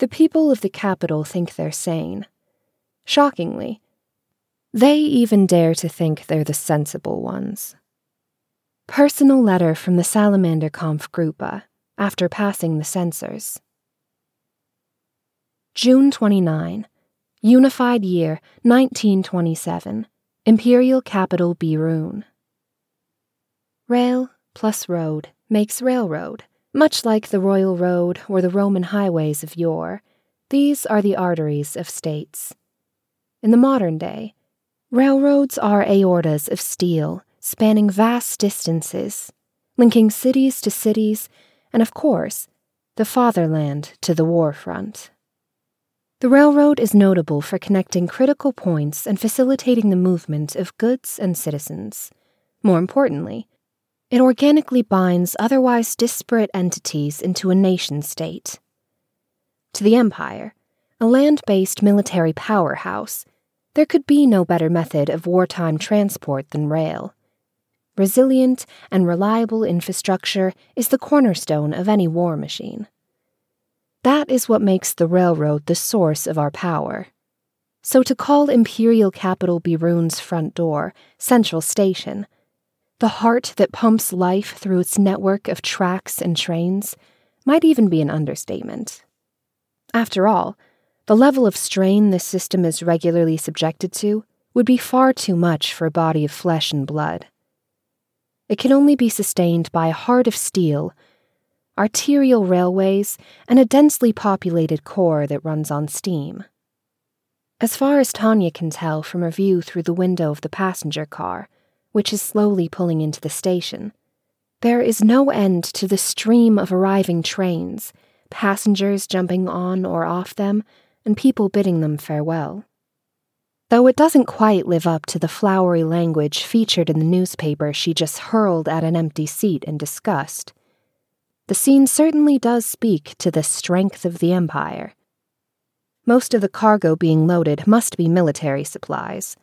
the people of the capital think they're sane. Shockingly, they even dare to think they're the sensible ones. Personal letter from the Salamander Kampfgruppe after passing the censors. June 29, Unified Year 1927, Imperial Capital Berun. Rail plus road makes railroad. Much like the Royal Road or the Roman highways of yore, these are the arteries of states. In the modern day, railroads are aortas of steel spanning vast distances, linking cities to cities, and of course, the fatherland to the war front. The railroad is notable for connecting critical points and facilitating the movement of goods and citizens. More importantly, it organically binds otherwise disparate entities into a nation state. To the Empire, a land based military powerhouse, there could be no better method of wartime transport than rail. Resilient and reliable infrastructure is the cornerstone of any war machine. That is what makes the railroad the source of our power. So to call imperial capital Berun's front door Central Station the heart that pumps life through its network of tracks and trains, might even be an understatement. After all, the level of strain this system is regularly subjected to would be far too much for a body of flesh and blood. It can only be sustained by a heart of steel, arterial railways, and a densely populated core that runs on steam. As far as Tanya can tell from her view through the window of the passenger car, which is slowly pulling into the station. There is no end to the stream of arriving trains, passengers jumping on or off them, and people bidding them farewell. Though it doesn't quite live up to the flowery language featured in the newspaper she just hurled at an empty seat in disgust, the scene certainly does speak to the strength of the Empire. Most of the cargo being loaded must be military supplies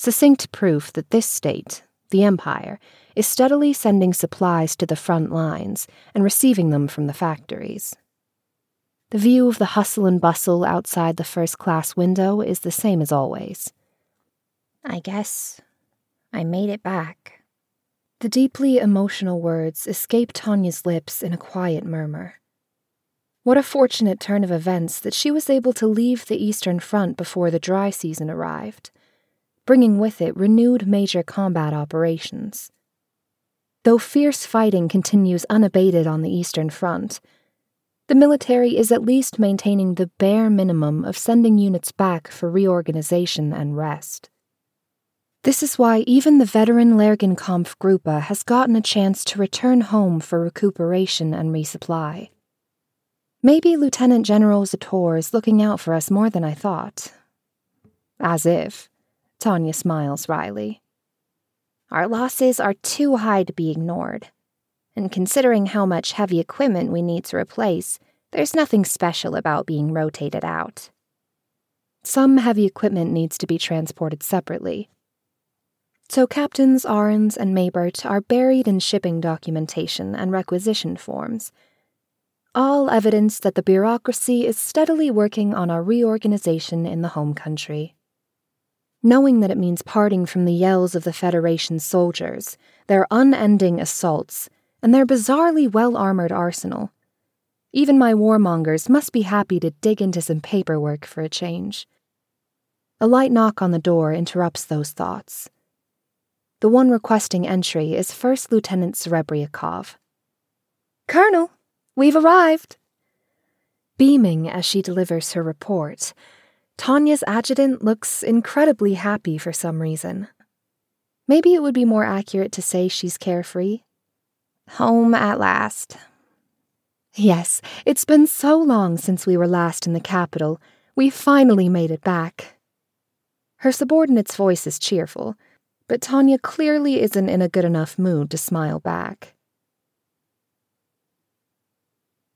succinct proof that this state, the Empire, is steadily sending supplies to the front lines and receiving them from the factories. The view of the hustle and bustle outside the first class window is the same as always. I guess I made it back. The deeply emotional words escape Tanya's lips in a quiet murmur. What a fortunate turn of events that she was able to leave the Eastern Front before the dry season arrived bringing with it renewed major combat operations. Though fierce fighting continues unabated on the Eastern Front, the military is at least maintaining the bare minimum of sending units back for reorganization and rest. This is why even the veteran Lergenkampfgruppe has gotten a chance to return home for recuperation and resupply. Maybe Lieutenant General Zettour is looking out for us more than I thought. As if. Tanya smiles wryly. Our losses are too high to be ignored. And considering how much heavy equipment we need to replace, there's nothing special about being rotated out. Some heavy equipment needs to be transported separately. So Captains Ahrens and Meybert are buried in shipping documentation and requisition forms. All evidence that the bureaucracy is steadily working on a reorganization in the home country knowing that it means parting from the yells of the Federation's soldiers, their unending assaults, and their bizarrely well armored arsenal. Even my warmongers must be happy to dig into some paperwork for a change. A light knock on the door interrupts those thoughts. The one requesting entry is First Lieutenant Serebryakov. Colonel, we've arrived. Beaming as she delivers her report, Tanya's adjutant looks incredibly happy for some reason. Maybe it would be more accurate to say she's carefree. Home at last. Yes, it's been so long since we were last in the capital. We finally made it back. Her subordinate's voice is cheerful, but Tanya clearly isn't in a good enough mood to smile back.